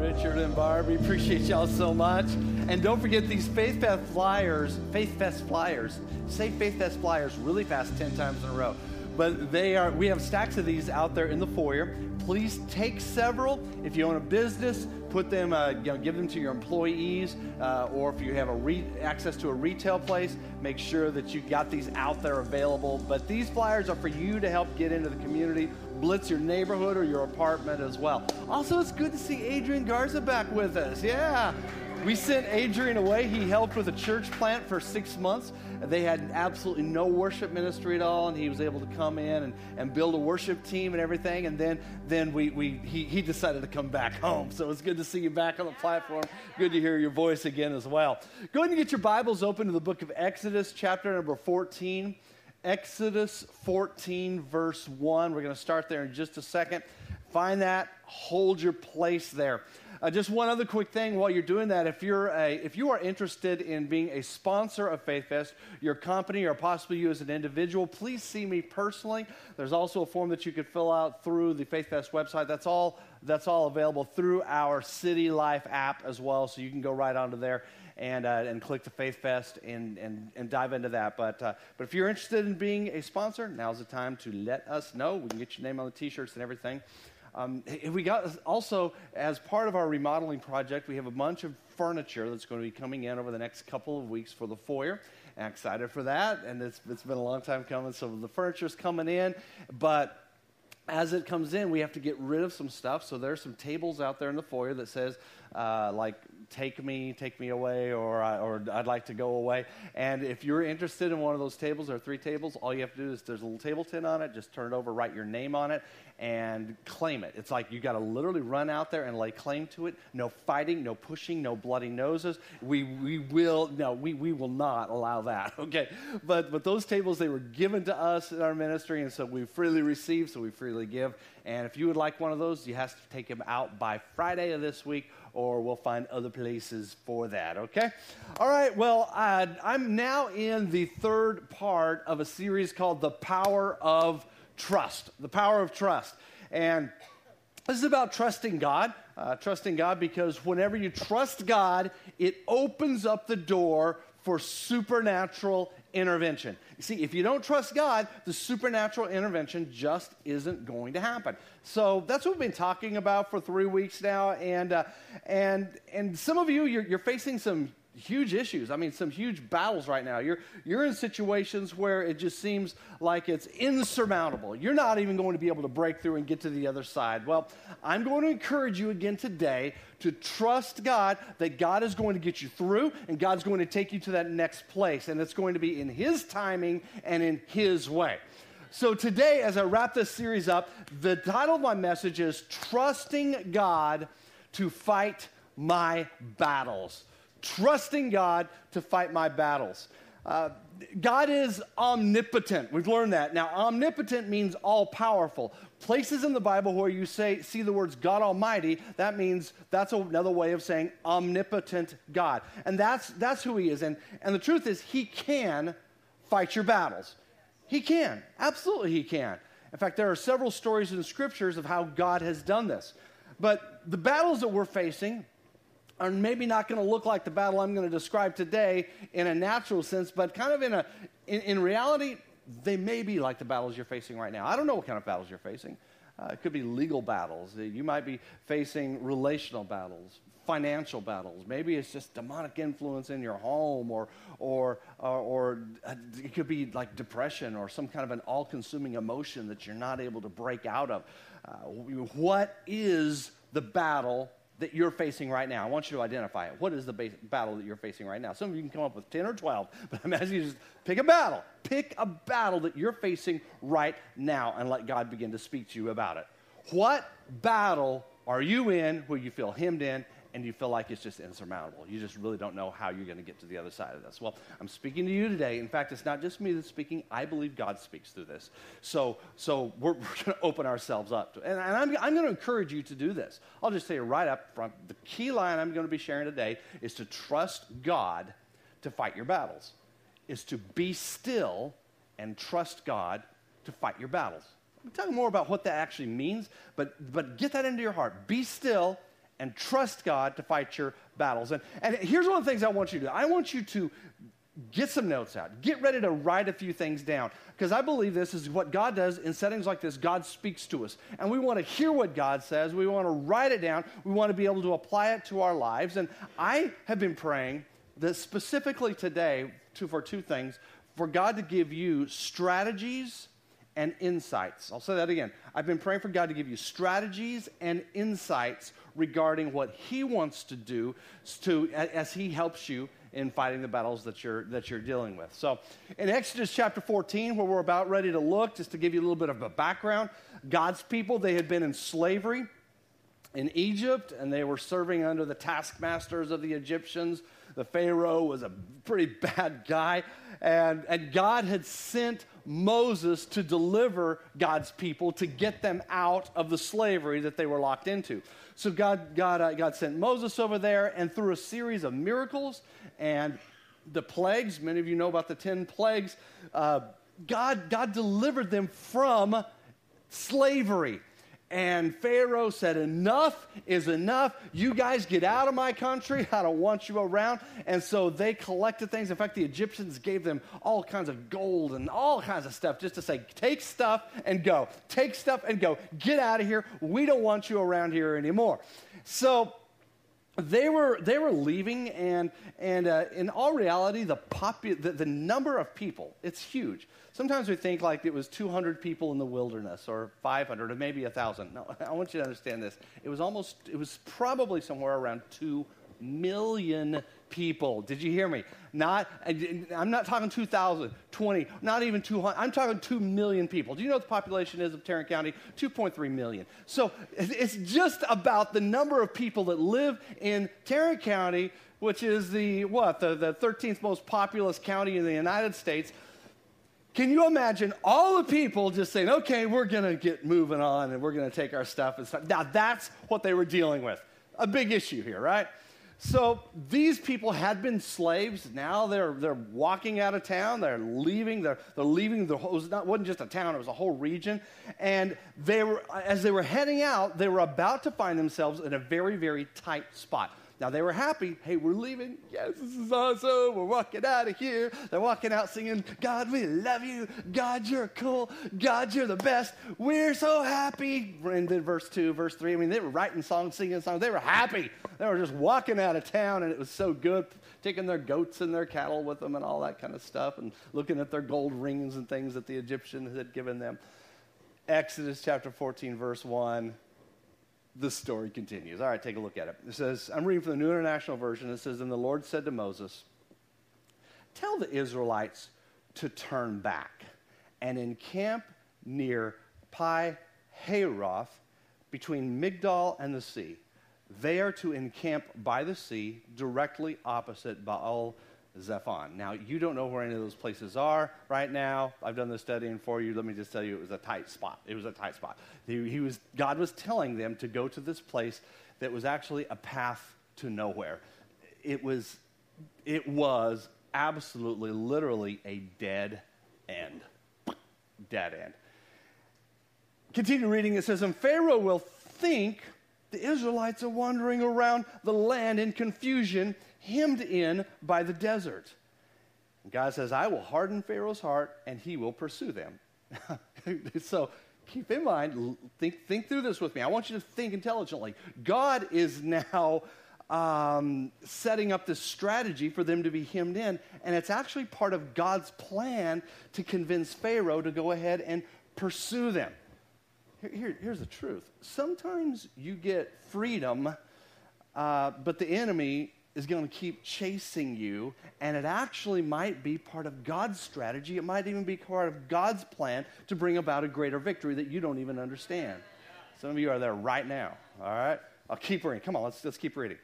Richard and Barbie. Appreciate y'all so much. And don't forget these Faith Fest flyers, Faith Fest flyers. Say Faith Fest flyers really fast 10 times in a row. But they are, we have stacks of these out there in the foyer. Please take several. If you own a business, put them, uh, you know, give them to your employees, uh, or if you have a re- access to a retail place, make sure that you got these out there available. But these flyers are for you to help get into the community, blitz your neighborhood or your apartment as well. Also, it's good to see Adrian Garza back with us. Yeah. We sent Adrian away. He helped with a church plant for six months. They had absolutely no worship ministry at all, and he was able to come in and, and build a worship team and everything. And then, then we, we, he, he decided to come back home. So it's good to see you back on the platform. Good to hear your voice again as well. Go ahead and get your Bibles open to the book of Exodus, chapter number 14. Exodus 14, verse 1. We're going to start there in just a second. Find that, hold your place there. Uh, just one other quick thing while you're doing that, if you're a, if you are interested in being a sponsor of Faith Fest, your company or possibly you as an individual, please see me personally. There's also a form that you could fill out through the Faith Fest website. That's all that's all available through our City Life app as well, so you can go right onto there and, uh, and click the Faith Fest and, and, and dive into that. But, uh, but if you're interested in being a sponsor, now's the time to let us know. We can get your name on the t shirts and everything. Um, we got also, as part of our remodeling project, we have a bunch of furniture that's going to be coming in over the next couple of weeks for the foyer. I'm excited for that, and it's, it's been a long time coming. So the furniture's coming in, but as it comes in, we have to get rid of some stuff. So there's some tables out there in the foyer that says, uh, like, take me, take me away, or, or I'd like to go away. And if you're interested in one of those tables or three tables, all you have to do is there's a little table tin on it, just turn it over, write your name on it, and claim it. It's like you got to literally run out there and lay claim to it. No fighting, no pushing, no bloody noses. We, we will, no, we, we will not allow that, okay? But, but those tables, they were given to us in our ministry, and so we freely receive, so we freely give. And if you would like one of those, you have to take them out by Friday of this week, or we'll find other places for that, okay? All right, well, uh, I'm now in the third part of a series called The Power of trust, the power of trust. And this is about trusting God, uh, trusting God because whenever you trust God, it opens up the door for supernatural intervention. See, if you don't trust God, the supernatural intervention just isn't going to happen. So that's what we've been talking about for three weeks now, and uh, and and some of you you're, you're facing some huge issues. I mean, some huge battles right now. You're, you're in situations where it just seems like it's insurmountable. You're not even going to be able to break through and get to the other side. Well, I'm going to encourage you again today to trust God that God is going to get you through and God's going to take you to that next place. And it's going to be in His timing and in His way. So, today, as I wrap this series up, the title of my message is Trusting God to Fight My Battles trusting God to fight my battles. Uh, God is omnipotent. We've learned that. Now, omnipotent means all powerful. Places in the Bible where you say see the words God Almighty, that means that's another way of saying omnipotent God. And that's that's who he is. And and the truth is he can fight your battles. He can. Absolutely he can. In fact, there are several stories in scriptures of how God has done this. But the battles that we're facing, are maybe not going to look like the battle I'm going to describe today in a natural sense, but kind of in a in, in, reality, they may be like the battles you're facing right now. I don't know what kind of battles you're facing. Uh, it could be legal battles. Uh, you might be facing relational battles, financial battles. Maybe it's just demonic influence in your home, or or or, or uh, it could be like depression or some kind of an all-consuming emotion that you're not able to break out of. Uh, what is the battle that you're facing right now. I want you to identify it. What is the battle that you're facing right now? Some of you can come up with 10 or 12, but I'm asking you just pick a battle. Pick a battle that you're facing right now and let God begin to speak to you about it. What battle are you in where you feel hemmed in and you feel like it's just insurmountable. You just really don't know how you're going to get to the other side of this. Well, I'm speaking to you today. In fact, it's not just me that's speaking. I believe God speaks through this. So, so we're, we're going to open ourselves up. To, and, and I'm, I'm going to encourage you to do this. I'll just say right up front the key line I'm going to be sharing today is to trust God to fight your battles, is to be still and trust God to fight your battles. I'm talking more about what that actually means, but, but get that into your heart. Be still and trust God to fight your battles. And, and here's one of the things I want you to do I want you to get some notes out. Get ready to write a few things down. Because I believe this is what God does in settings like this. God speaks to us. And we want to hear what God says. We want to write it down. We want to be able to apply it to our lives. And I have been praying that specifically today to, for two things for God to give you strategies and insights. I'll say that again. I've been praying for God to give you strategies and insights regarding what He wants to do to, as He helps you in fighting the battles that you're, that you're dealing with. So, in Exodus chapter 14, where we're about ready to look, just to give you a little bit of a background, God's people, they had been in slavery in Egypt and they were serving under the taskmasters of the Egyptians. The Pharaoh was a pretty bad guy, and, and God had sent Moses to deliver God's people to get them out of the slavery that they were locked into. So God, God, uh, God sent Moses over there, and through a series of miracles and the plagues, many of you know about the 10 plagues, uh, God, God delivered them from slavery. And Pharaoh said, Enough is enough. You guys get out of my country. I don't want you around. And so they collected things. In fact, the Egyptians gave them all kinds of gold and all kinds of stuff just to say, Take stuff and go. Take stuff and go. Get out of here. We don't want you around here anymore. So they were, they were leaving, and, and uh, in all reality, the, popu- the, the number of people, it's huge. Sometimes we think like it was 200 people in the wilderness, or 500, or maybe 1,000. No, I want you to understand this. It was almost, it was probably somewhere around 2 million people. Did you hear me? Not, I'm not talking 2,000, 20, not even 200. I'm talking 2 million people. Do you know what the population is of Tarrant County? 2.3 million. So it's just about the number of people that live in Tarrant County, which is the, what, the, the 13th most populous county in the United States. Can you imagine all the people just saying, okay, we're going to get moving on and we're going to take our stuff and stuff? Now, that's what they were dealing with. A big issue here, right? So these people had been slaves. Now they're, they're walking out of town. They're leaving. They're, they're leaving. The whole, it was not, wasn't just a town, it was a whole region. And they were, as they were heading out, they were about to find themselves in a very, very tight spot. Now they were happy. Hey, we're leaving. Yes, this is awesome. We're walking out of here. They're walking out singing, God, we love you. God, you're cool. God, you're the best. We're so happy. And then verse 2, verse 3. I mean, they were writing songs, singing songs. They were happy. They were just walking out of town, and it was so good, taking their goats and their cattle with them and all that kind of stuff, and looking at their gold rings and things that the Egyptians had given them. Exodus chapter 14, verse 1 the story continues. All right, take a look at it. It says, I'm reading from the New International Version. It says, And the Lord said to Moses, Tell the Israelites to turn back and encamp near Pi Hahiroth between Migdol and the sea. They are to encamp by the sea directly opposite Baal Zephon. Now, you don't know where any of those places are right now. I've done the studying for you. Let me just tell you, it was a tight spot. It was a tight spot. He, he was, God was telling them to go to this place that was actually a path to nowhere. It was, it was absolutely, literally a dead end. Dead end. Continue reading. It says, And Pharaoh will think the Israelites are wandering around the land in confusion hemmed in by the desert. And God says, I will harden Pharaoh's heart and he will pursue them. so keep in mind, think, think through this with me. I want you to think intelligently. God is now um, setting up this strategy for them to be hemmed in, and it's actually part of God's plan to convince Pharaoh to go ahead and pursue them. Here, here, here's the truth sometimes you get freedom, uh, but the enemy is going to keep chasing you, and it actually might be part of God's strategy. It might even be part of God's plan to bring about a greater victory that you don't even understand. Some of you are there right now, all right? I'll keep reading. Come on, let's, let's keep reading.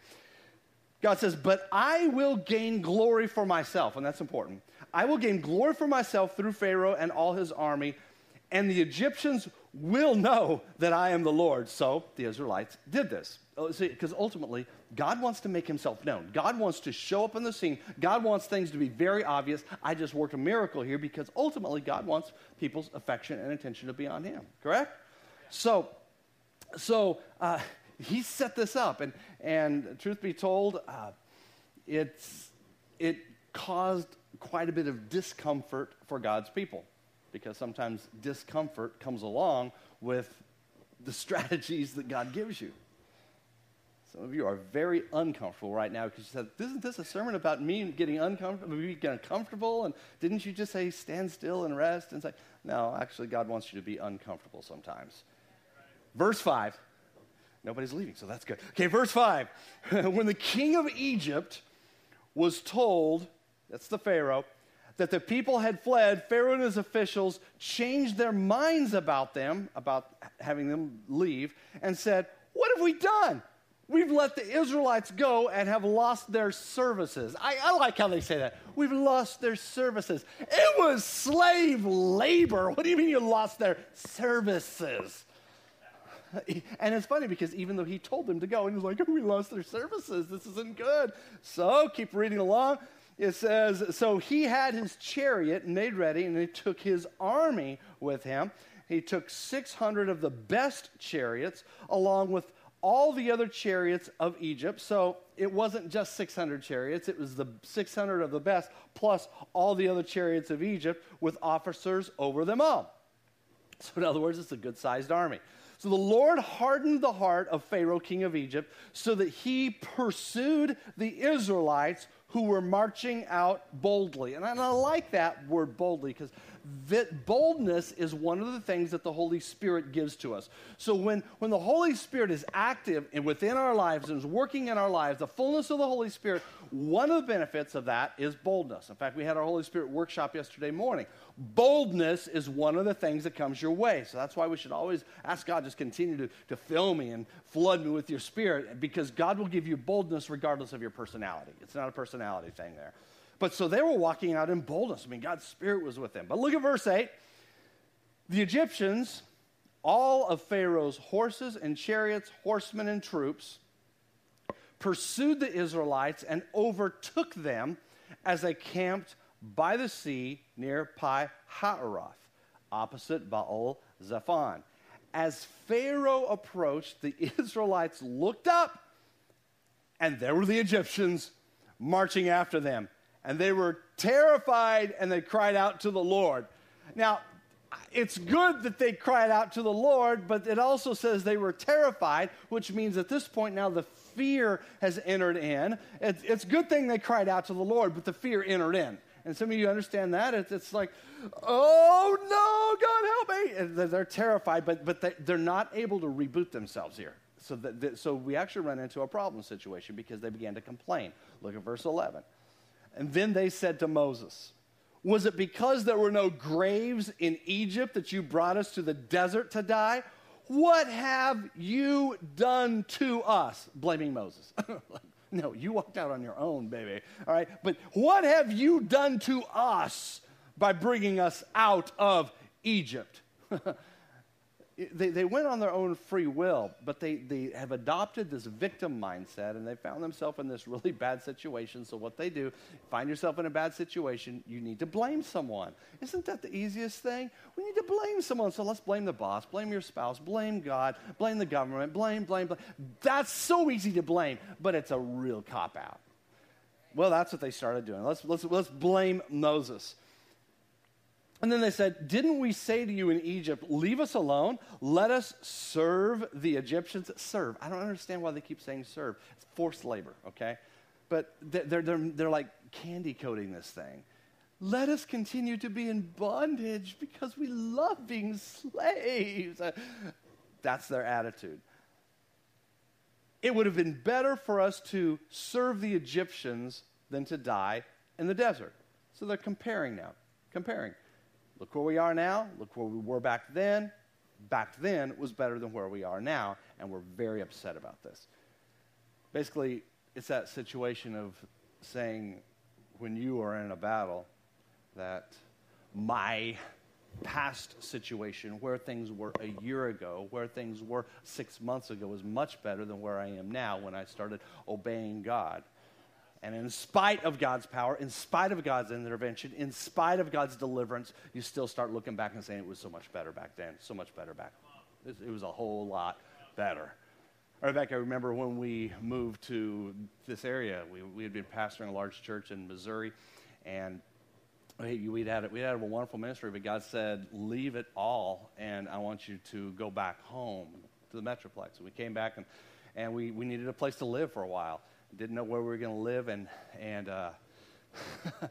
God says, But I will gain glory for myself, and that's important. I will gain glory for myself through Pharaoh and all his army, and the Egyptians will know that I am the Lord. So the Israelites did this. Because oh, ultimately, God wants to make himself known. God wants to show up on the scene. God wants things to be very obvious. I just worked a miracle here because ultimately, God wants people's affection and attention to be on him. Correct? So, so uh, he set this up. And, and truth be told, uh, it's, it caused quite a bit of discomfort for God's people because sometimes discomfort comes along with the strategies that God gives you. Some of you are very uncomfortable right now because you said, Isn't this a sermon about me getting uncomfortable, me getting? And didn't you just say, Stand still and rest? And say, No, actually, God wants you to be uncomfortable sometimes. Verse 5. Nobody's leaving, so that's good. Okay, verse 5. when the king of Egypt was told, that's the Pharaoh, that the people had fled, Pharaoh and his officials changed their minds about them, about having them leave, and said, What have we done? We've let the Israelites go and have lost their services. I, I, like how they say that. We've lost their services. It was slave labor. What do you mean you lost their services? And it's funny because even though he told them to go, and he was like, oh, we lost their services. This isn't good. So keep reading along. It says, So he had his chariot made ready, and he took his army with him. He took 600 of the best chariots, along with all the other chariots of Egypt. So it wasn't just 600 chariots, it was the 600 of the best, plus all the other chariots of Egypt with officers over them all. So, in other words, it's a good sized army. So the Lord hardened the heart of Pharaoh, king of Egypt, so that he pursued the Israelites who were marching out boldly. And I, like that word boldly because boldness is one of the things that the Holy Spirit gives to us. So when, when the Holy Spirit is active and within our lives and is working in our lives, the fullness of the Holy Spirit, one of the benefits of that is boldness. In fact, we had our Holy Spirit workshop yesterday morning. Boldness is one of the things that comes your way. So that's why we should always ask God, just continue to, to fill me and flood me with your spirit because God will give you boldness regardless of your personality. It's not a personality thing there. But so they were walking out in boldness. I mean, God's Spirit was with them. But look at verse 8. The Egyptians, all of Pharaoh's horses and chariots, horsemen and troops, pursued the Israelites and overtook them as they camped by the sea near Pi Hahiroth, opposite Baal Zephon. As Pharaoh approached, the Israelites looked up, and there were the Egyptians marching after them and they were terrified and they cried out to the Lord. Now, it's good that they cried out to the Lord, but it also says they were terrified, which means at this point now the fear has entered in. It's, a good thing they cried out to the Lord, but the fear entered in. And some of you understand that. It's, it's like, oh no, God help me. And they're terrified, but, but they, they're not able to reboot themselves here. So, that, so we actually run into a problem situation because they began to complain. Look at verse 11. And then they said to Moses, Was it because there were no graves in Egypt that you brought us to the desert to die? What have you done to us? Blaming Moses. no, you walked out on your own, baby. All right. But what have you done to us by bringing us out of Egypt? they, they went on their own free will, but they, they have adopted this victim mindset and they found themselves in this really bad situation. So, what they do, find yourself in a bad situation, you need to blame someone. Isn't that the easiest thing? We need to blame someone. So, let's blame the boss, blame your spouse, blame God, blame the government, blame, blame, blame. That's so easy to blame, but it's a real cop out. Well, that's what they started doing. Let's, let's, let's blame Moses. And then they said, Didn't we say to you in Egypt, leave us alone? Let us serve the Egyptians? Serve. I don't understand why they keep saying serve. It's forced labor, okay? But they're, they're, they're like candy coating this thing. Let us continue to be in bondage because we love being slaves. That's their attitude. It would have been better for us to serve the Egyptians than to die in the desert. So they're comparing now. Comparing. Look where we are now. Look where we were back then. Back then was better than where we are now, and we're very upset about this. basically, it's that situation of saying, when you are in a battle, that my past situation, where things were a year ago, where things were six months ago, is much better than where I am now when I started obeying God. And in spite of God's power, in spite of God's intervention, in spite of God's deliverance, you still start looking back and saying it was so much better back then, so much better back. It was a whole lot better. Rebecca, I remember when we moved to this area, we, we had been pastoring a large church in Missouri, and we'd had, we'd had a wonderful ministry, but God said, leave it all, and I want you to go back home to the Metroplex. And we came back, and, and we, we needed a place to live for a while. Didn't know where we were going to live, and, and uh,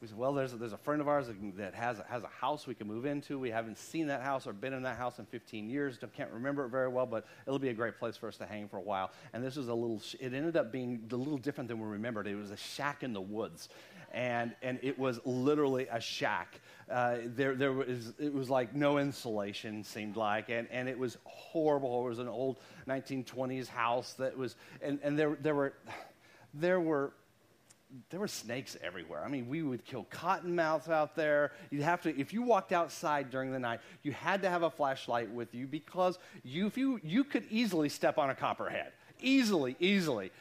we said, well, there's a, there's a friend of ours that has, a, has a house we can move into. We haven't seen that house or been in that house in 15 years. Can't remember it very well, but it'll be a great place for us to hang for a while. And this was a little, it ended up being a little different than we remembered. It was a shack in the woods and, and it was literally a shack. Uh, there, there was, it was like no insulation, seemed like, and, and it was horrible. It was an old 1920s house that was, and, and there, there were, there were, there were snakes everywhere. I mean, we would kill cottonmouths out there. You'd have to, if you walked outside during the night, you had to have a flashlight with you because you, if you, you could easily step on a copperhead. Easily, easily.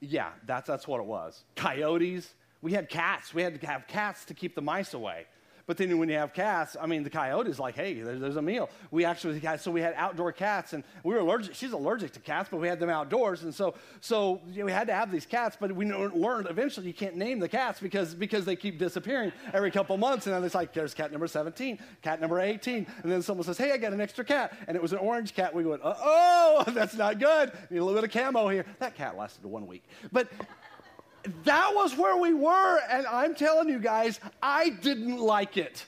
Yeah, that's, that's what it was. Coyotes, we had cats. We had to have cats to keep the mice away. But then when you have cats, I mean, the coyote is like, hey, there's, a meal. We actually had, so we had outdoor cats, and we were allergic. She's allergic to cats, but we had them outdoors, and so so we had to have these cats. But we learned eventually you can't name the cats because because they keep disappearing every couple months, and then it's like there's cat number 17, cat number 18, and then someone says, hey, I got an extra cat, and it was an orange cat. We went, oh, that's not good. Need a little bit of camo here. That cat lasted one week, but that was where we were, and I'm telling you guys, I didn't like it.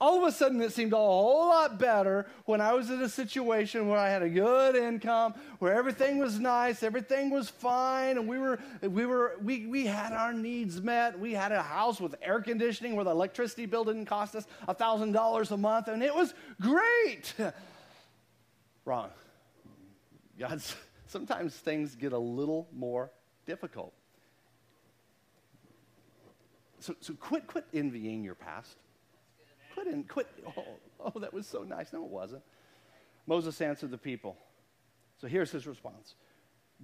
All of a sudden, it seemed a whole lot better when I was in a situation where I had a good income, where everything was nice, everything was fine, and we were, we were, we, we had our needs met. We had a house with air conditioning where the electricity bill didn't cost us a $1,000 a month, and it was great. Wrong. God's, sometimes things get a little more difficult. So, so quit, quit envying your past. Quit, in, quit. Oh, oh, that was so nice. No, it wasn't. Moses answered the people. So here's his response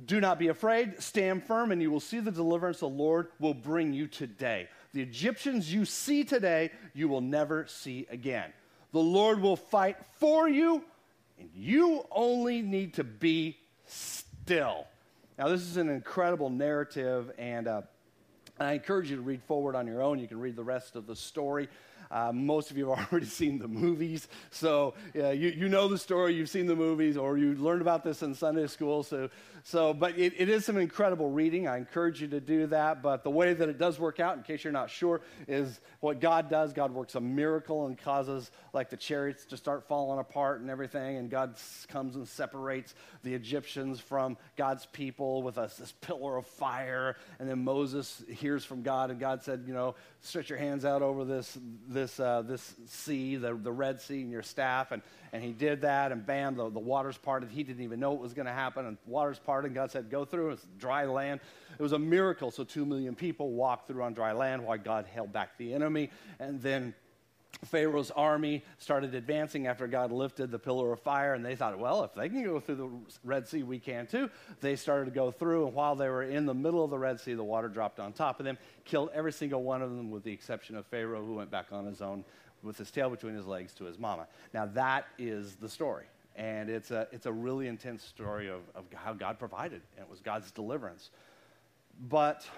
Do not be afraid, stand firm, and you will see the deliverance the Lord will bring you today. The Egyptians you see today, you will never see again. The Lord will fight for you, and you only need to be still. Now, this is an incredible narrative, and uh, I encourage you to read forward on your own. You can read the rest of the story. Uh, most of you have already seen the movies, so you, you know the story, you've seen the movies, or you learned about this in Sunday school. So, so but it, it is some incredible reading. I encourage you to do that. But the way that it does work out, in case you're not sure, is what God does. God works a miracle and causes like the chariots to start falling apart and everything, and God comes and separates the Egyptians from God's people with a, this pillar of fire. And then Moses hears from God, and God said, you know, stretch your hands out over this this, uh, this sea, the, the Red Sea, and your staff. And, and he did that, and bam, the, the waters parted. He didn't even know what was going to happen. And waters parted, and God said, Go through. It's dry land. It was a miracle. So two million people walked through on dry land while God held back the enemy. And then Pharaoh's army started advancing after God lifted the pillar of fire, and they thought, well, if they can go through the Red Sea, we can too. They started to go through, and while they were in the middle of the Red Sea, the water dropped on top of them, killed every single one of them, with the exception of Pharaoh, who went back on his own with his tail between his legs to his mama. Now, that is the story. And it's a, it's a really intense story of, of how God provided, and it was God's deliverance. But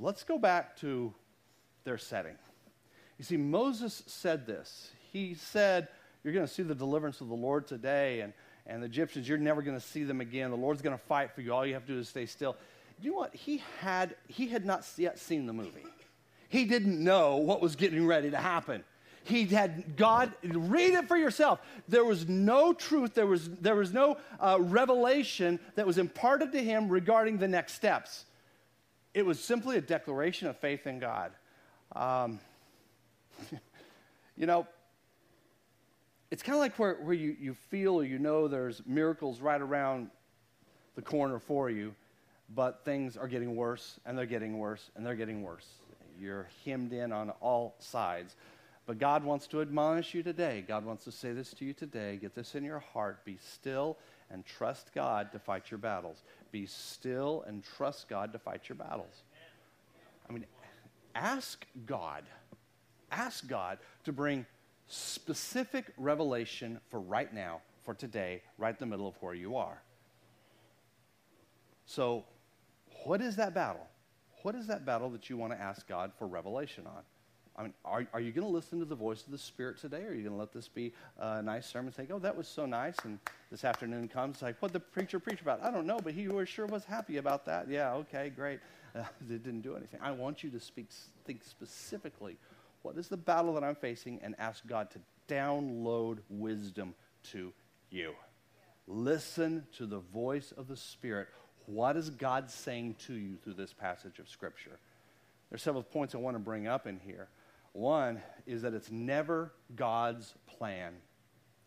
let's go back to their setting. You see, Moses said this. He said, You're going to see the deliverance of the Lord today, and, and the Egyptians, you're never going to see them again. The Lord's going to fight for you. All you have to do is stay still. You know what? He had, he had not yet seen the movie. He didn't know what was getting ready to happen. He had God, read it for yourself. There was no truth, there was, there was no uh, revelation that was imparted to him regarding the next steps. It was simply a declaration of faith in God. Um, you know, it's kind of like where, where you, you feel or you know there's miracles right around the corner for you. but things are getting worse, and they're getting worse, and they're getting worse. You're hemmed in on all sides. But God wants to admonish you today. God wants to say this to you today. Get this in your heart. Be still and trust God to fight your battles. Be still and trust God to fight your battles. I mean, ask God, ask God to bring specific revelation for right now, for today, right in the middle of where you are. So, what is that battle? What is that battle that you want to ask God for revelation on? I mean, are, are you going to listen to the voice of the Spirit today? Or are you going to let this be a nice sermon? Think, oh, that was so nice. And this afternoon comes, like, what the preacher preach about? I don't know, but he sure was happy about that. Yeah, okay, great. Uh, it didn't do anything. I want you to speak, think specifically what is the battle that I'm facing and ask God to download wisdom to you. Listen to the voice of the Spirit. What is God saying to you through this passage of Scripture? There's several points I want to bring up in here. One is that it's never God's plan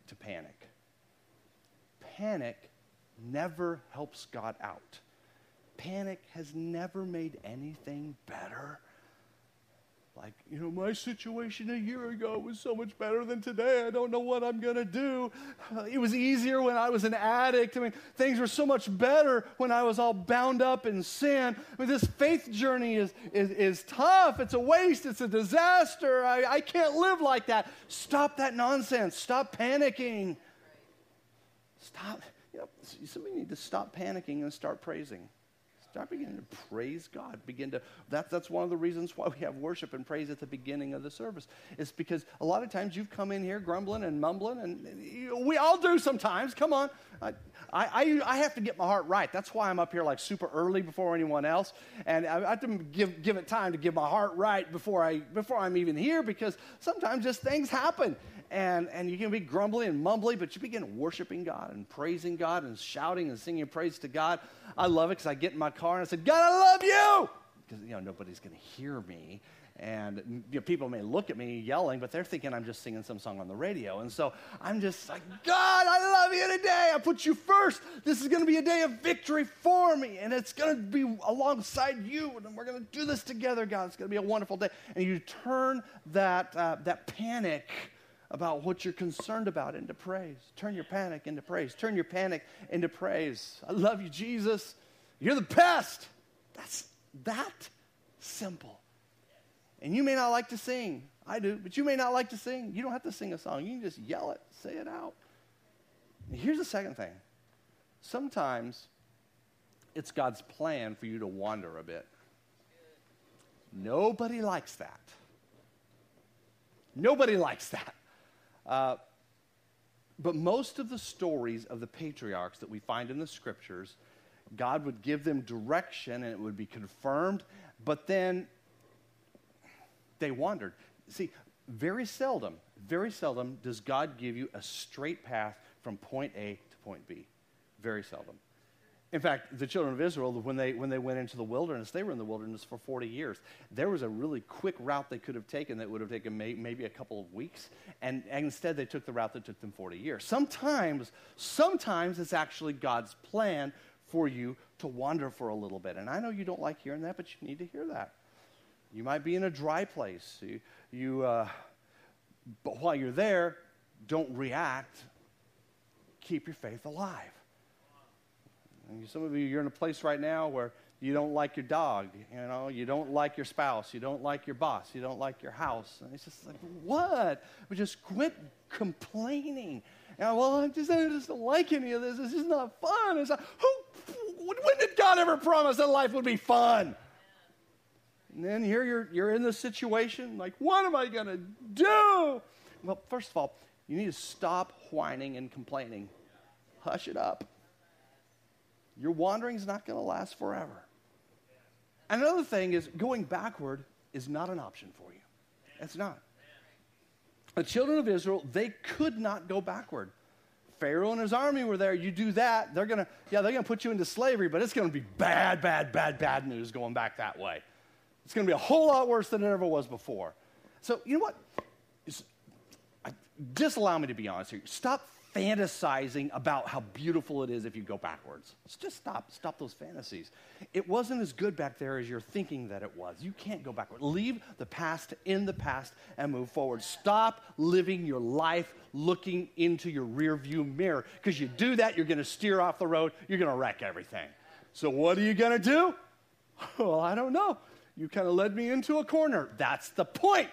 to panic. Panic never helps God out. Panic has never made anything better. Like, you know, my situation a year ago was so much better than today. I don't know what I'm going to do. Uh, it was easier when I was an addict. I mean, things were so much better when I was all bound up in sin. I mean, this faith journey is, is, is tough. It's a waste. It's a disaster. I, I can't live like that. Stop that nonsense. Stop panicking. Stop. You know, somebody need to stop panicking and start praising. Start beginning to praise God. Begin to, that, that's one of the reasons why we have worship and praise at the beginning of the service. It's because a lot of times you've come in here grumbling and mumbling, and we all do sometimes. Come on. I, I, I have to get my heart right. That's why I'm up here like super early before anyone else. And I have to give, give it time to get my heart right before, I, before I'm even here because sometimes just things happen and, and you can be grumbly and mumbly, but you begin worshiping God and praising God and shouting and singing praise to God. I love it because I get in my car and I said, God, I love you! Because, you know, nobody's going to hear me. And you know, people may look at me yelling, but they're thinking I'm just singing some song on the radio. And so I'm just like, God, I love you today. I put you first. This is going to be a day of victory for me. And it's going to be alongside you. And we're going to do this together, God. It's going to be a wonderful day. And you turn that, uh, that panic about what you're concerned about into praise. Turn your panic into praise. Turn your panic into praise. I love you, Jesus. You're the best. That's that simple. And you may not like to sing. I do, but you may not like to sing. You don't have to sing a song. You can just yell it, say it out. And here's the second thing. Sometimes it's God's plan for you to wander a bit. Nobody likes that. Nobody likes that. Uh, but most of the stories of the patriarchs that we find in the scriptures, God would give them direction and it would be confirmed, but then they wandered. See, very seldom, very seldom does God give you a straight path from point A to point B. Very seldom. In fact, the children of Israel, when they, when they went into the wilderness, they were in the wilderness for 40 years. There was a really quick route they could have taken that would have taken may, maybe a couple of weeks, and, and instead they took the route that took them 40 years. Sometimes, sometimes it's actually God's plan for you to wander for a little bit. And I know you don't like hearing that, but you need to hear that. You might be in a dry place. You, you uh, but while you're there, don't react. Keep your faith alive. Some of you, you're in a place right now where you don't like your dog, you know, you don't like your spouse, you don't like your boss, you don't like your house. And it's just like, what? But just quit complaining. And well, I just, I just don't like any of this. This is not fun. It's like, who, when did God ever promise that life would be fun? And then here you're, you're in this situation, like, what am I going to do? Well, first of all, you need to stop whining and complaining. Hush it up. Your wandering is not going to last forever. And Another thing is going backward is not an option for you. It's not. The children of Israel, they could not go backward. Pharaoh and his army were there. You do that, they're gonna, yeah, they're gonna put you into slavery, but it's gonna be bad, bad, bad, bad news going back that way. It's gonna be a whole lot worse than it ever was before. So, you know what? Just allow me to be honest here. Stop fantasizing about how beautiful it is if you go backwards. just stop, stop those fantasies. It wasn't as good back there as you're thinking that it was. You can't go backward. Leave the past in the past and move forward. Stop living your life looking into your rearview mirror because you do that, you're going to steer off the road, you're going to wreck everything. So, what are you going to do? Well, I don't know. You kind of led me into a corner. That's the point.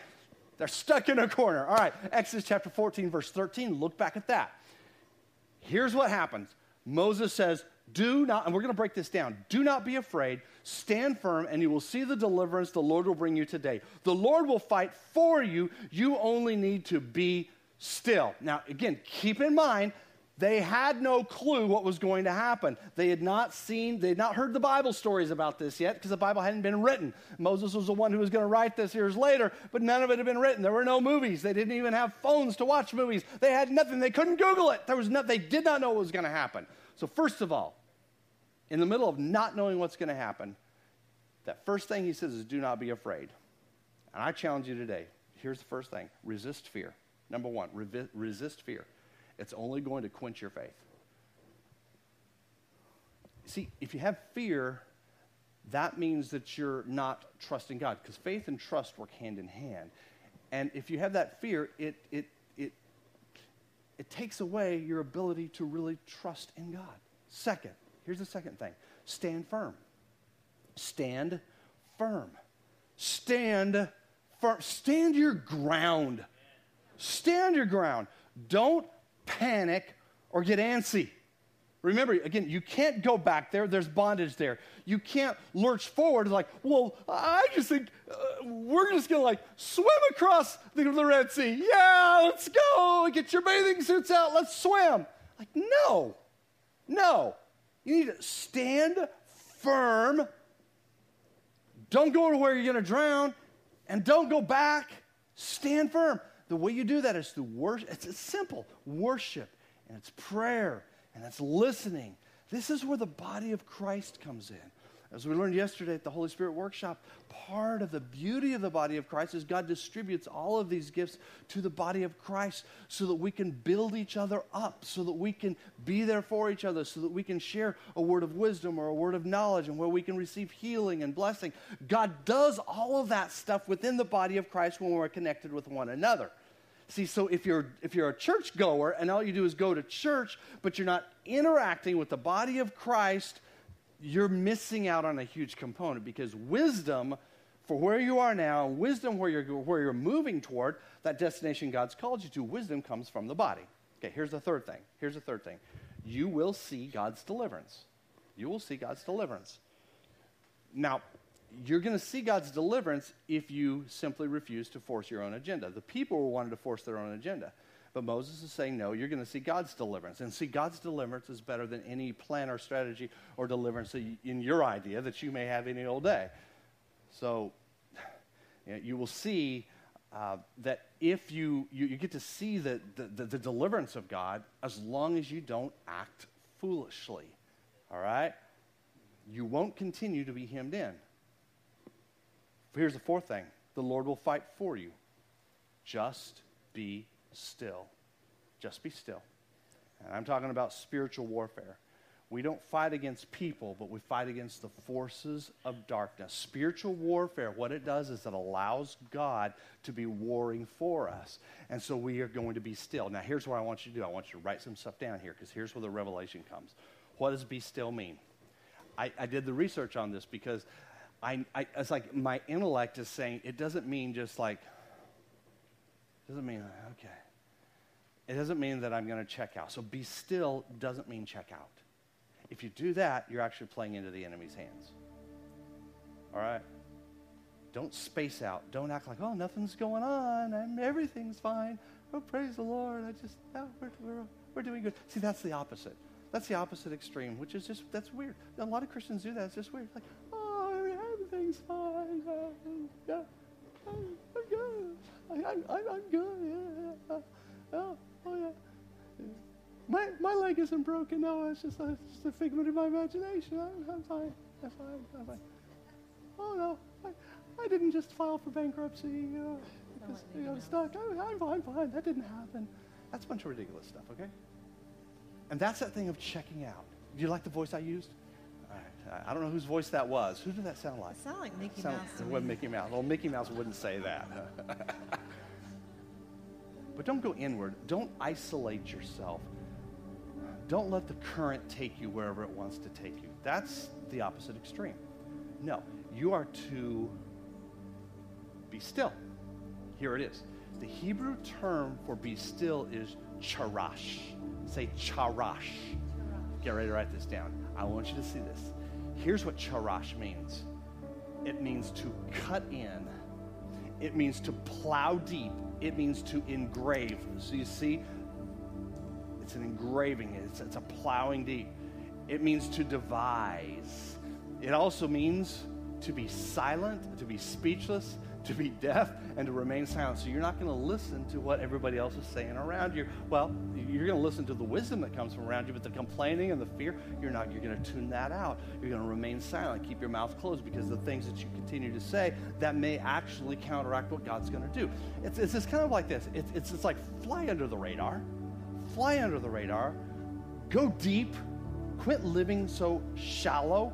They're stuck in a corner. All right, Exodus chapter 14, verse 13. Look back at that. Here's what happens Moses says, Do not, and we're going to break this down. Do not be afraid. Stand firm, and you will see the deliverance the Lord will bring you today. The Lord will fight for you. You only need to be still. Now, again, keep in mind, they had no clue what was going to happen. They had not seen, they had not heard the Bible stories about this yet because the Bible hadn't been written. Moses was the one who was going to write this years later, but none of it had been written. There were no movies. They didn't even have phones to watch movies. They had nothing. They couldn't Google it. There was no, they did not know what was going to happen. So, first of all, in the middle of not knowing what's going to happen, that first thing he says is, Do not be afraid. And I challenge you today. Here's the first thing resist fear. Number one, resist fear it's only going to quench your faith. See, if you have fear, that means that you're not trusting God because faith and trust work hand in hand. And if you have that fear, it, it, it, it takes away your ability to really trust in God. Second, here's the second thing stand firm. Stand firm. Stand firm. Stand your ground. Stand your ground. Don't panic, or get antsy. Remember, again, you can't go back there. There's bondage there. You can't lurch forward like, well, I just think uh, we're just going to like swim across the, the Red Sea. Yeah, let's go. Get your bathing suits out. Let's swim. Like, no, no. You need to stand firm. Don't go to where you're going to drown and don't go back. Stand firm. The way you do that is through worship. It's, it's simple worship, and it's prayer, and it's listening. This is where the body of Christ comes in. As we learned yesterday at the Holy Spirit workshop, part of the beauty of the body of Christ is God distributes all of these gifts to the body of Christ so that we can build each other up, so that we can be there for each other, so that we can share a word of wisdom or a word of knowledge and where we can receive healing and blessing. God does all of that stuff within the body of Christ when we're connected with one another. See, so if you're if you're a church goer and all you do is go to church, but you're not interacting with the body of Christ you're missing out on a huge component because wisdom for where you are now, wisdom where you're, where you're moving toward, that destination God's called you to, wisdom comes from the body. Okay, here's the third thing. Here's the third thing. You will see God's deliverance. You will see God's deliverance. Now, you're going to see God's deliverance if you simply refuse to force your own agenda. The people wanted to force their own agenda. But Moses is saying, no, you're going to see God's deliverance. And see, God's deliverance is better than any plan or strategy or deliverance in your idea that you may have any old day. So you, know, you will see uh, that if you, you, you, get to see the, the, the deliverance of God as long as you don't act foolishly. All right? You won't continue to be hemmed in. Here's the fourth thing the Lord will fight for you. Just be still. Just be still. And I'm talking about spiritual warfare. We don't fight against people, but we fight against the forces of darkness. Spiritual warfare, what it does is it allows God to be warring for us. And so we are going to be still. Now, here's what I want you to do I want you to write some stuff down here because here's where the revelation comes. What does be still mean? I, I did the research on this because I, I, it's like my intellect is saying it doesn't mean just like, doesn't mean, okay it doesn't mean that I'm going to check out. So be still doesn't mean check out. If you do that, you're actually playing into the enemy's hands. All right? Don't space out. Don't act like, oh, nothing's going on and everything's fine. Oh, praise the Lord. I just, oh, we're, we're, we're doing good. See, that's the opposite. That's the opposite extreme, which is just, that's weird. A lot of Christians do that. It's just weird. Like, oh, everything's fine. Oh, yeah, I'm, I'm good. I, am I'm, I'm good. Yeah. Oh, oh yeah. My, my leg isn't broken. No, it's just, a, it's just a figment of my imagination. I'm, I'm fine. I'm fine. I'm fine. Oh no, I, I didn't just file for bankruptcy. Uh, because, you know, stuck. I, I'm fine. Fine. That didn't happen. That's a bunch of ridiculous stuff. Okay. And that's that thing of checking out. Do you like the voice I used? All right. I don't know whose voice that was. Who did that sound like? It sounded like Mickey Sound- Mouse. to It wasn't Mickey Mouse. Well, Mickey Mouse wouldn't say that. but don't go inward. Don't isolate yourself. Don't let the current take you wherever it wants to take you. That's the opposite extreme. No, you are to be still. Here it is. The Hebrew term for be still is charash. Say charash. Get ready to write this down. I want you to see this. Here's what charash means it means to cut in, it means to plow deep, it means to engrave. So you see, it's an engraving, it's, it's a plowing deep. It means to devise. It also means to be silent, to be speechless, to be deaf, and to remain silent. So you're not going to listen to what everybody else is saying around you. Well, you're going to listen to the wisdom that comes from around you, but the complaining and the fear, you're not. You're going to tune that out. You're going to remain silent, keep your mouth closed, because the things that you continue to say that may actually counteract what God's going to do. It's, it's just kind of like this. It's, it's, it's like fly under the radar, fly under the radar, go deep, quit living so shallow,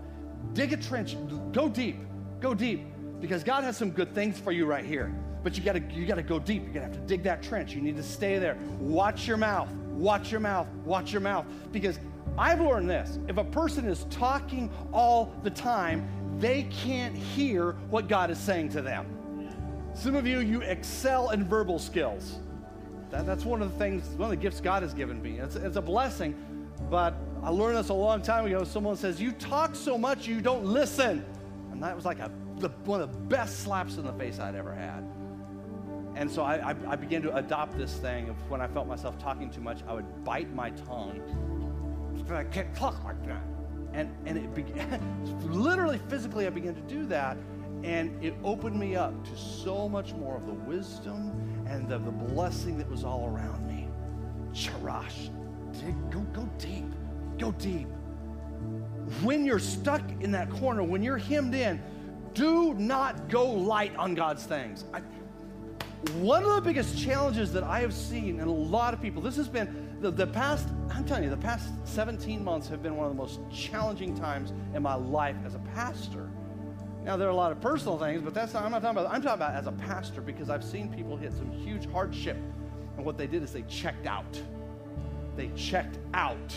dig a trench, go deep, go deep, because God has some good things for you right here. But you gotta you gotta go deep. You're gonna have to dig that trench. You need to stay there. Watch your mouth. Watch your mouth. Watch your mouth. Because I've learned this. If a person is talking all the time, they can't hear what God is saying to them. Some of you, you excel in verbal skills. That, that's one of the things, one of the gifts God has given me. It's, it's a blessing, but I learned this a long time ago. Someone says, You talk so much, you don't listen. And that was like a, the, one of the best slaps in the face I'd ever had. And so I, I, I began to adopt this thing of when I felt myself talking too much, I would bite my tongue. I can't talk like that. And, and it began, literally, physically, I began to do that. And it opened me up to so much more of the wisdom and the, the blessing that was all around me. Charash, go, go deep, go deep. When you're stuck in that corner, when you're hemmed in, do not go light on God's things. I, one of the biggest challenges that I have seen in a lot of people, this has been the, the past, I'm telling you, the past 17 months have been one of the most challenging times in my life as a pastor. Now, there are a lot of personal things, but that's not, I'm not talking about, I'm talking about as a pastor because I've seen people hit some huge hardship. And what they did is they checked out. They checked out.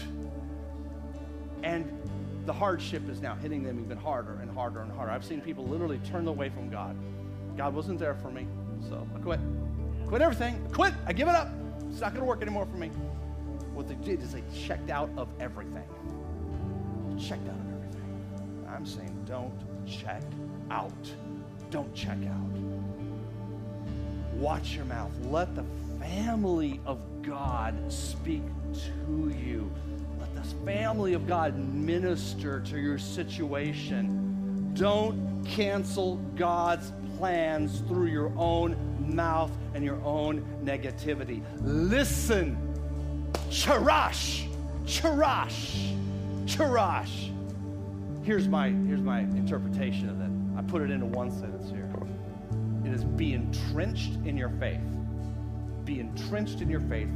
And the hardship is now hitting them even harder and harder and harder. I've seen people literally turn away from God. God wasn't there for me, so I quit. Quit everything. Quit. I give it up. It's not going to work anymore for me. What they did is they checked out of everything. Checked out of everything. I'm saying don't check out. Don't check out. Watch your mouth. Let the family of God speak to you. Family of God minister to your situation. Don't cancel God's plans through your own mouth and your own negativity. Listen. Charash. Charash. Charash. Here's my, here's my interpretation of it. I put it into one sentence here. It is be entrenched in your faith. Be entrenched in your faith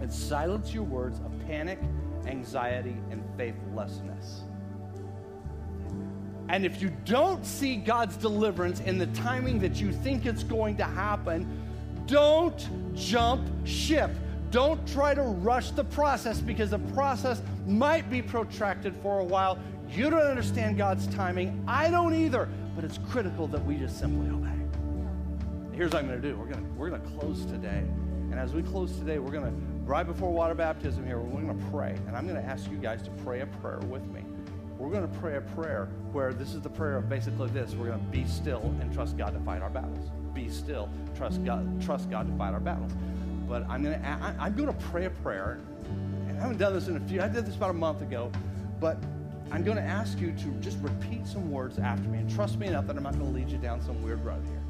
and silence your words of panic, anxiety, and faithlessness. And if you don't see God's deliverance in the timing that you think it's going to happen, don't jump ship. Don't try to rush the process because the process might be protracted for a while. You don't understand God's timing. I don't either. But it's critical that we just simply obey. Here's what I'm going to do. We're going to we're going to close today. And as we close today, we're going to right before water baptism here, we're going to pray. And I'm going to ask you guys to pray a prayer with me. We're going to pray a prayer where this is the prayer of basically this. We're going to be still and trust God to fight our battles. Be still, trust God, trust God to fight our battles. But I'm going to I, I'm going to pray a prayer. And I haven't done this in a few. I did this about a month ago, but I'm going to ask you to just repeat some words after me and trust me enough that I'm not going to lead you down some weird road here.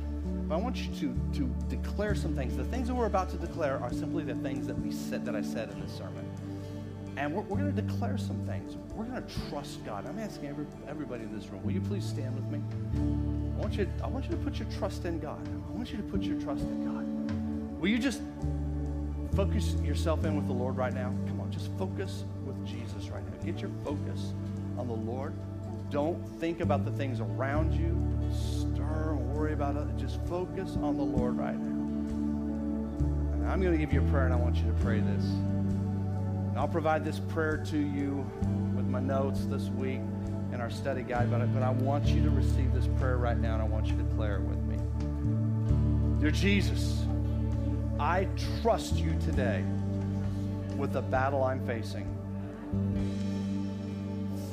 But I want you to, to declare some things. The things that we're about to declare are simply the things that we said that I said in this sermon. And we're, we're going to declare some things. We're going to trust God. I'm asking every, everybody in this room, will you please stand with me? I want, you, I want you to put your trust in God. I want you to put your trust in God. Will you just focus yourself in with the Lord right now? Come on, just focus with Jesus right now. Get your focus on the Lord. Don't think about the things around you. Stir and worry about it. Just focus on the Lord right now. And I'm going to give you a prayer, and I want you to pray this. And I'll provide this prayer to you with my notes this week and our study guide, but I, but I want you to receive this prayer right now, and I want you to declare it with me. Dear Jesus, I trust you today with the battle I'm facing.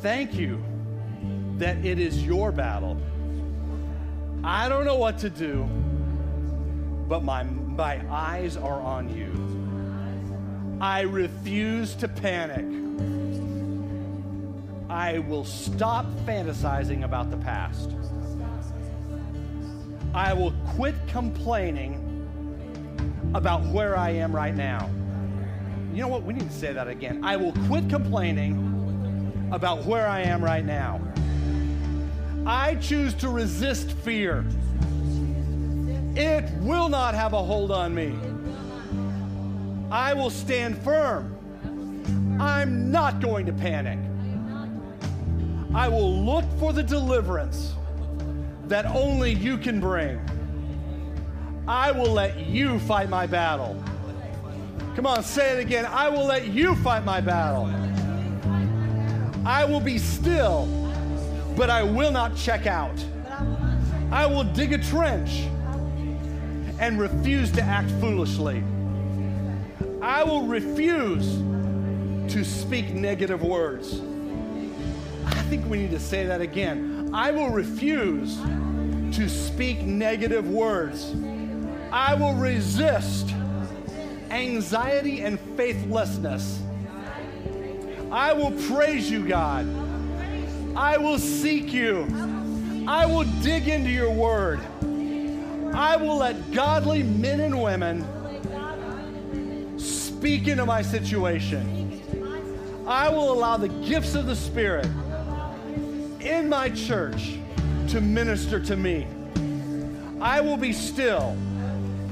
Thank you that it is your battle. I don't know what to do, but my, my eyes are on you. I refuse to panic. I will stop fantasizing about the past. I will quit complaining about where I am right now. You know what? We need to say that again. I will quit complaining about where I am right now. I choose to resist fear. It will not have a hold on me. I will stand firm. I'm not going to panic. I will look for the deliverance that only you can bring. I will let you fight my battle. Come on, say it again. I will let you fight my battle. I will be still, but I will not check out. I will dig a trench and refuse to act foolishly. I will refuse to speak negative words. I think we need to say that again. I will refuse to speak negative words. I will resist anxiety and faithlessness. I will praise you, God. I will seek you. I will dig into your word. I will let godly men and women speak into my situation. I will allow the gifts of the Spirit in my church to minister to me. I will be still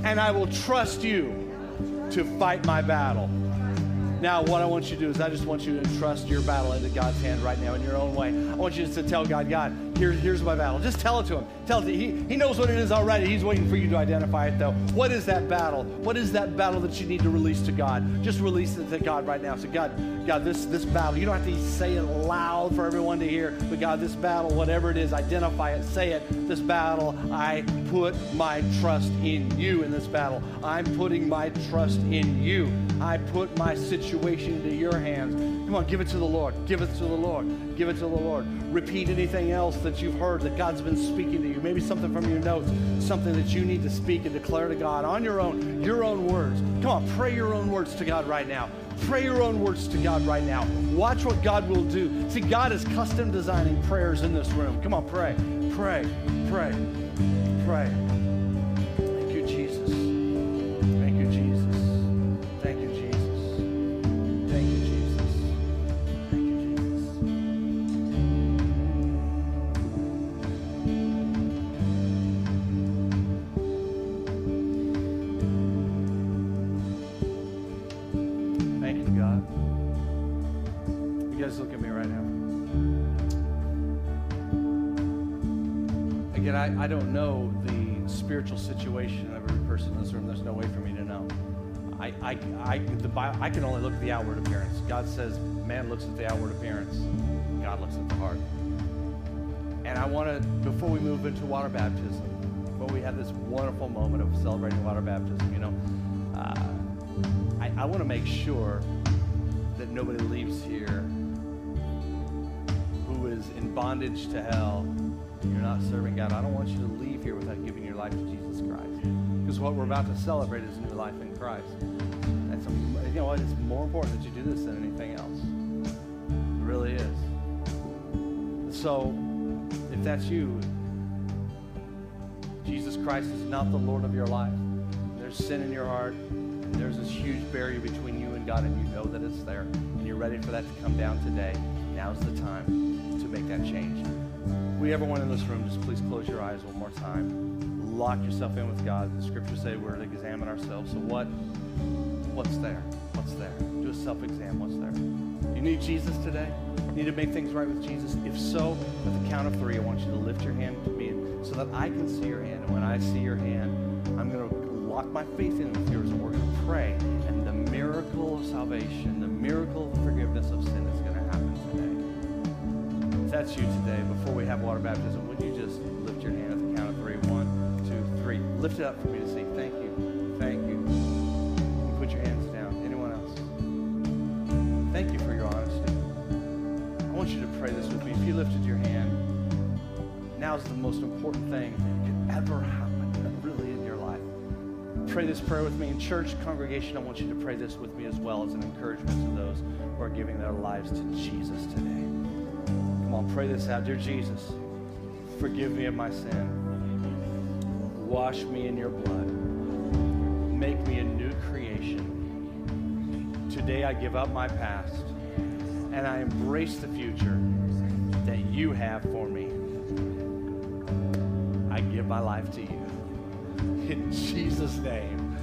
and I will trust you to fight my battle. Now, what I want you to do is I just want you to entrust your battle into God's hand right now in your own way. I want you just to tell God, God, here, here's my battle. Just tell it to him. Tell it to, he, he knows what it is already. He's waiting for you to identify it, though. What is that battle? What is that battle that you need to release to God? Just release it to God right now. So, God, God, this, this battle, you don't have to say it loud for everyone to hear, but God, this battle, whatever it is, identify it, say it. This battle, I put my trust in you in this battle. I'm putting my trust in you. I put my situation into your hands. Come on, give it to the Lord. Give it to the Lord. Give it to the Lord. Repeat anything else that you've heard that God's been speaking to you. Maybe something from your notes, something that you need to speak and declare to God on your own, your own words. Come on, pray your own words to God right now. Pray your own words to God right now. Watch what God will do. See, God is custom designing prayers in this room. Come on, pray, pray, pray, pray. I, I, the I can only look at the outward appearance. God says man looks at the outward appearance. God looks at the heart. And I want to, before we move into water baptism, before we have this wonderful moment of celebrating water baptism, you know, uh, I, I want to make sure that nobody leaves here who is in bondage to hell. You're not serving God. I don't want you to leave here without giving your life to Jesus Christ. Because what we're about to celebrate is a new life in Christ. A, you know what? It's more important that you do this than anything else. It really is. So, if that's you, Jesus Christ is not the Lord of your life. There's sin in your heart. There's this huge barrier between you and God, and you know that it's there. And you're ready for that to come down today. Now's the time to make that change. We everyone in this room, just please close your eyes one more time. Lock yourself in with God. The scriptures say we're to examine ourselves. So what what's there? What's there? Do a self exam. What's there? You need Jesus today? You Need to make things right with Jesus? If so, at the count of three, I want you to lift your hand to me so that I can see your hand. And when I see your hand, I'm going to lock my faith in with yours and we're going to pray. And the miracle of salvation, the miracle of forgiveness of sin is going to happen today. If that's you today, before we have water baptism, would you just lift your hand at the count of three? One, two, three. Lift it up for me to see. Thank you. Lifted your hand, now is the most important thing that could ever happen, really, in your life. Pray this prayer with me. In church congregation, I want you to pray this with me as well as an encouragement to those who are giving their lives to Jesus today. Come on, pray this out. Dear Jesus, forgive me of my sin. Wash me in your blood. Make me a new creation. Today I give up my past and I embrace the future that you have for me. I give my life to you. In Jesus' name,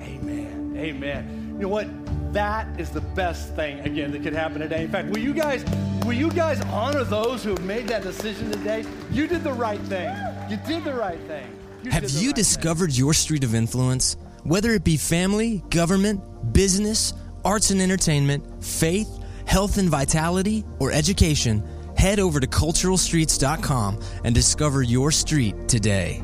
amen. Amen. You know what? That is the best thing, again, that could happen today. In fact, will you guys, will you guys honor those who have made that decision today? You did the right thing. You did the right thing. You Have you right discovered your street of influence? Whether it be family, government, business, arts and entertainment, faith, health and vitality, or education, head over to culturalstreets.com and discover your street today.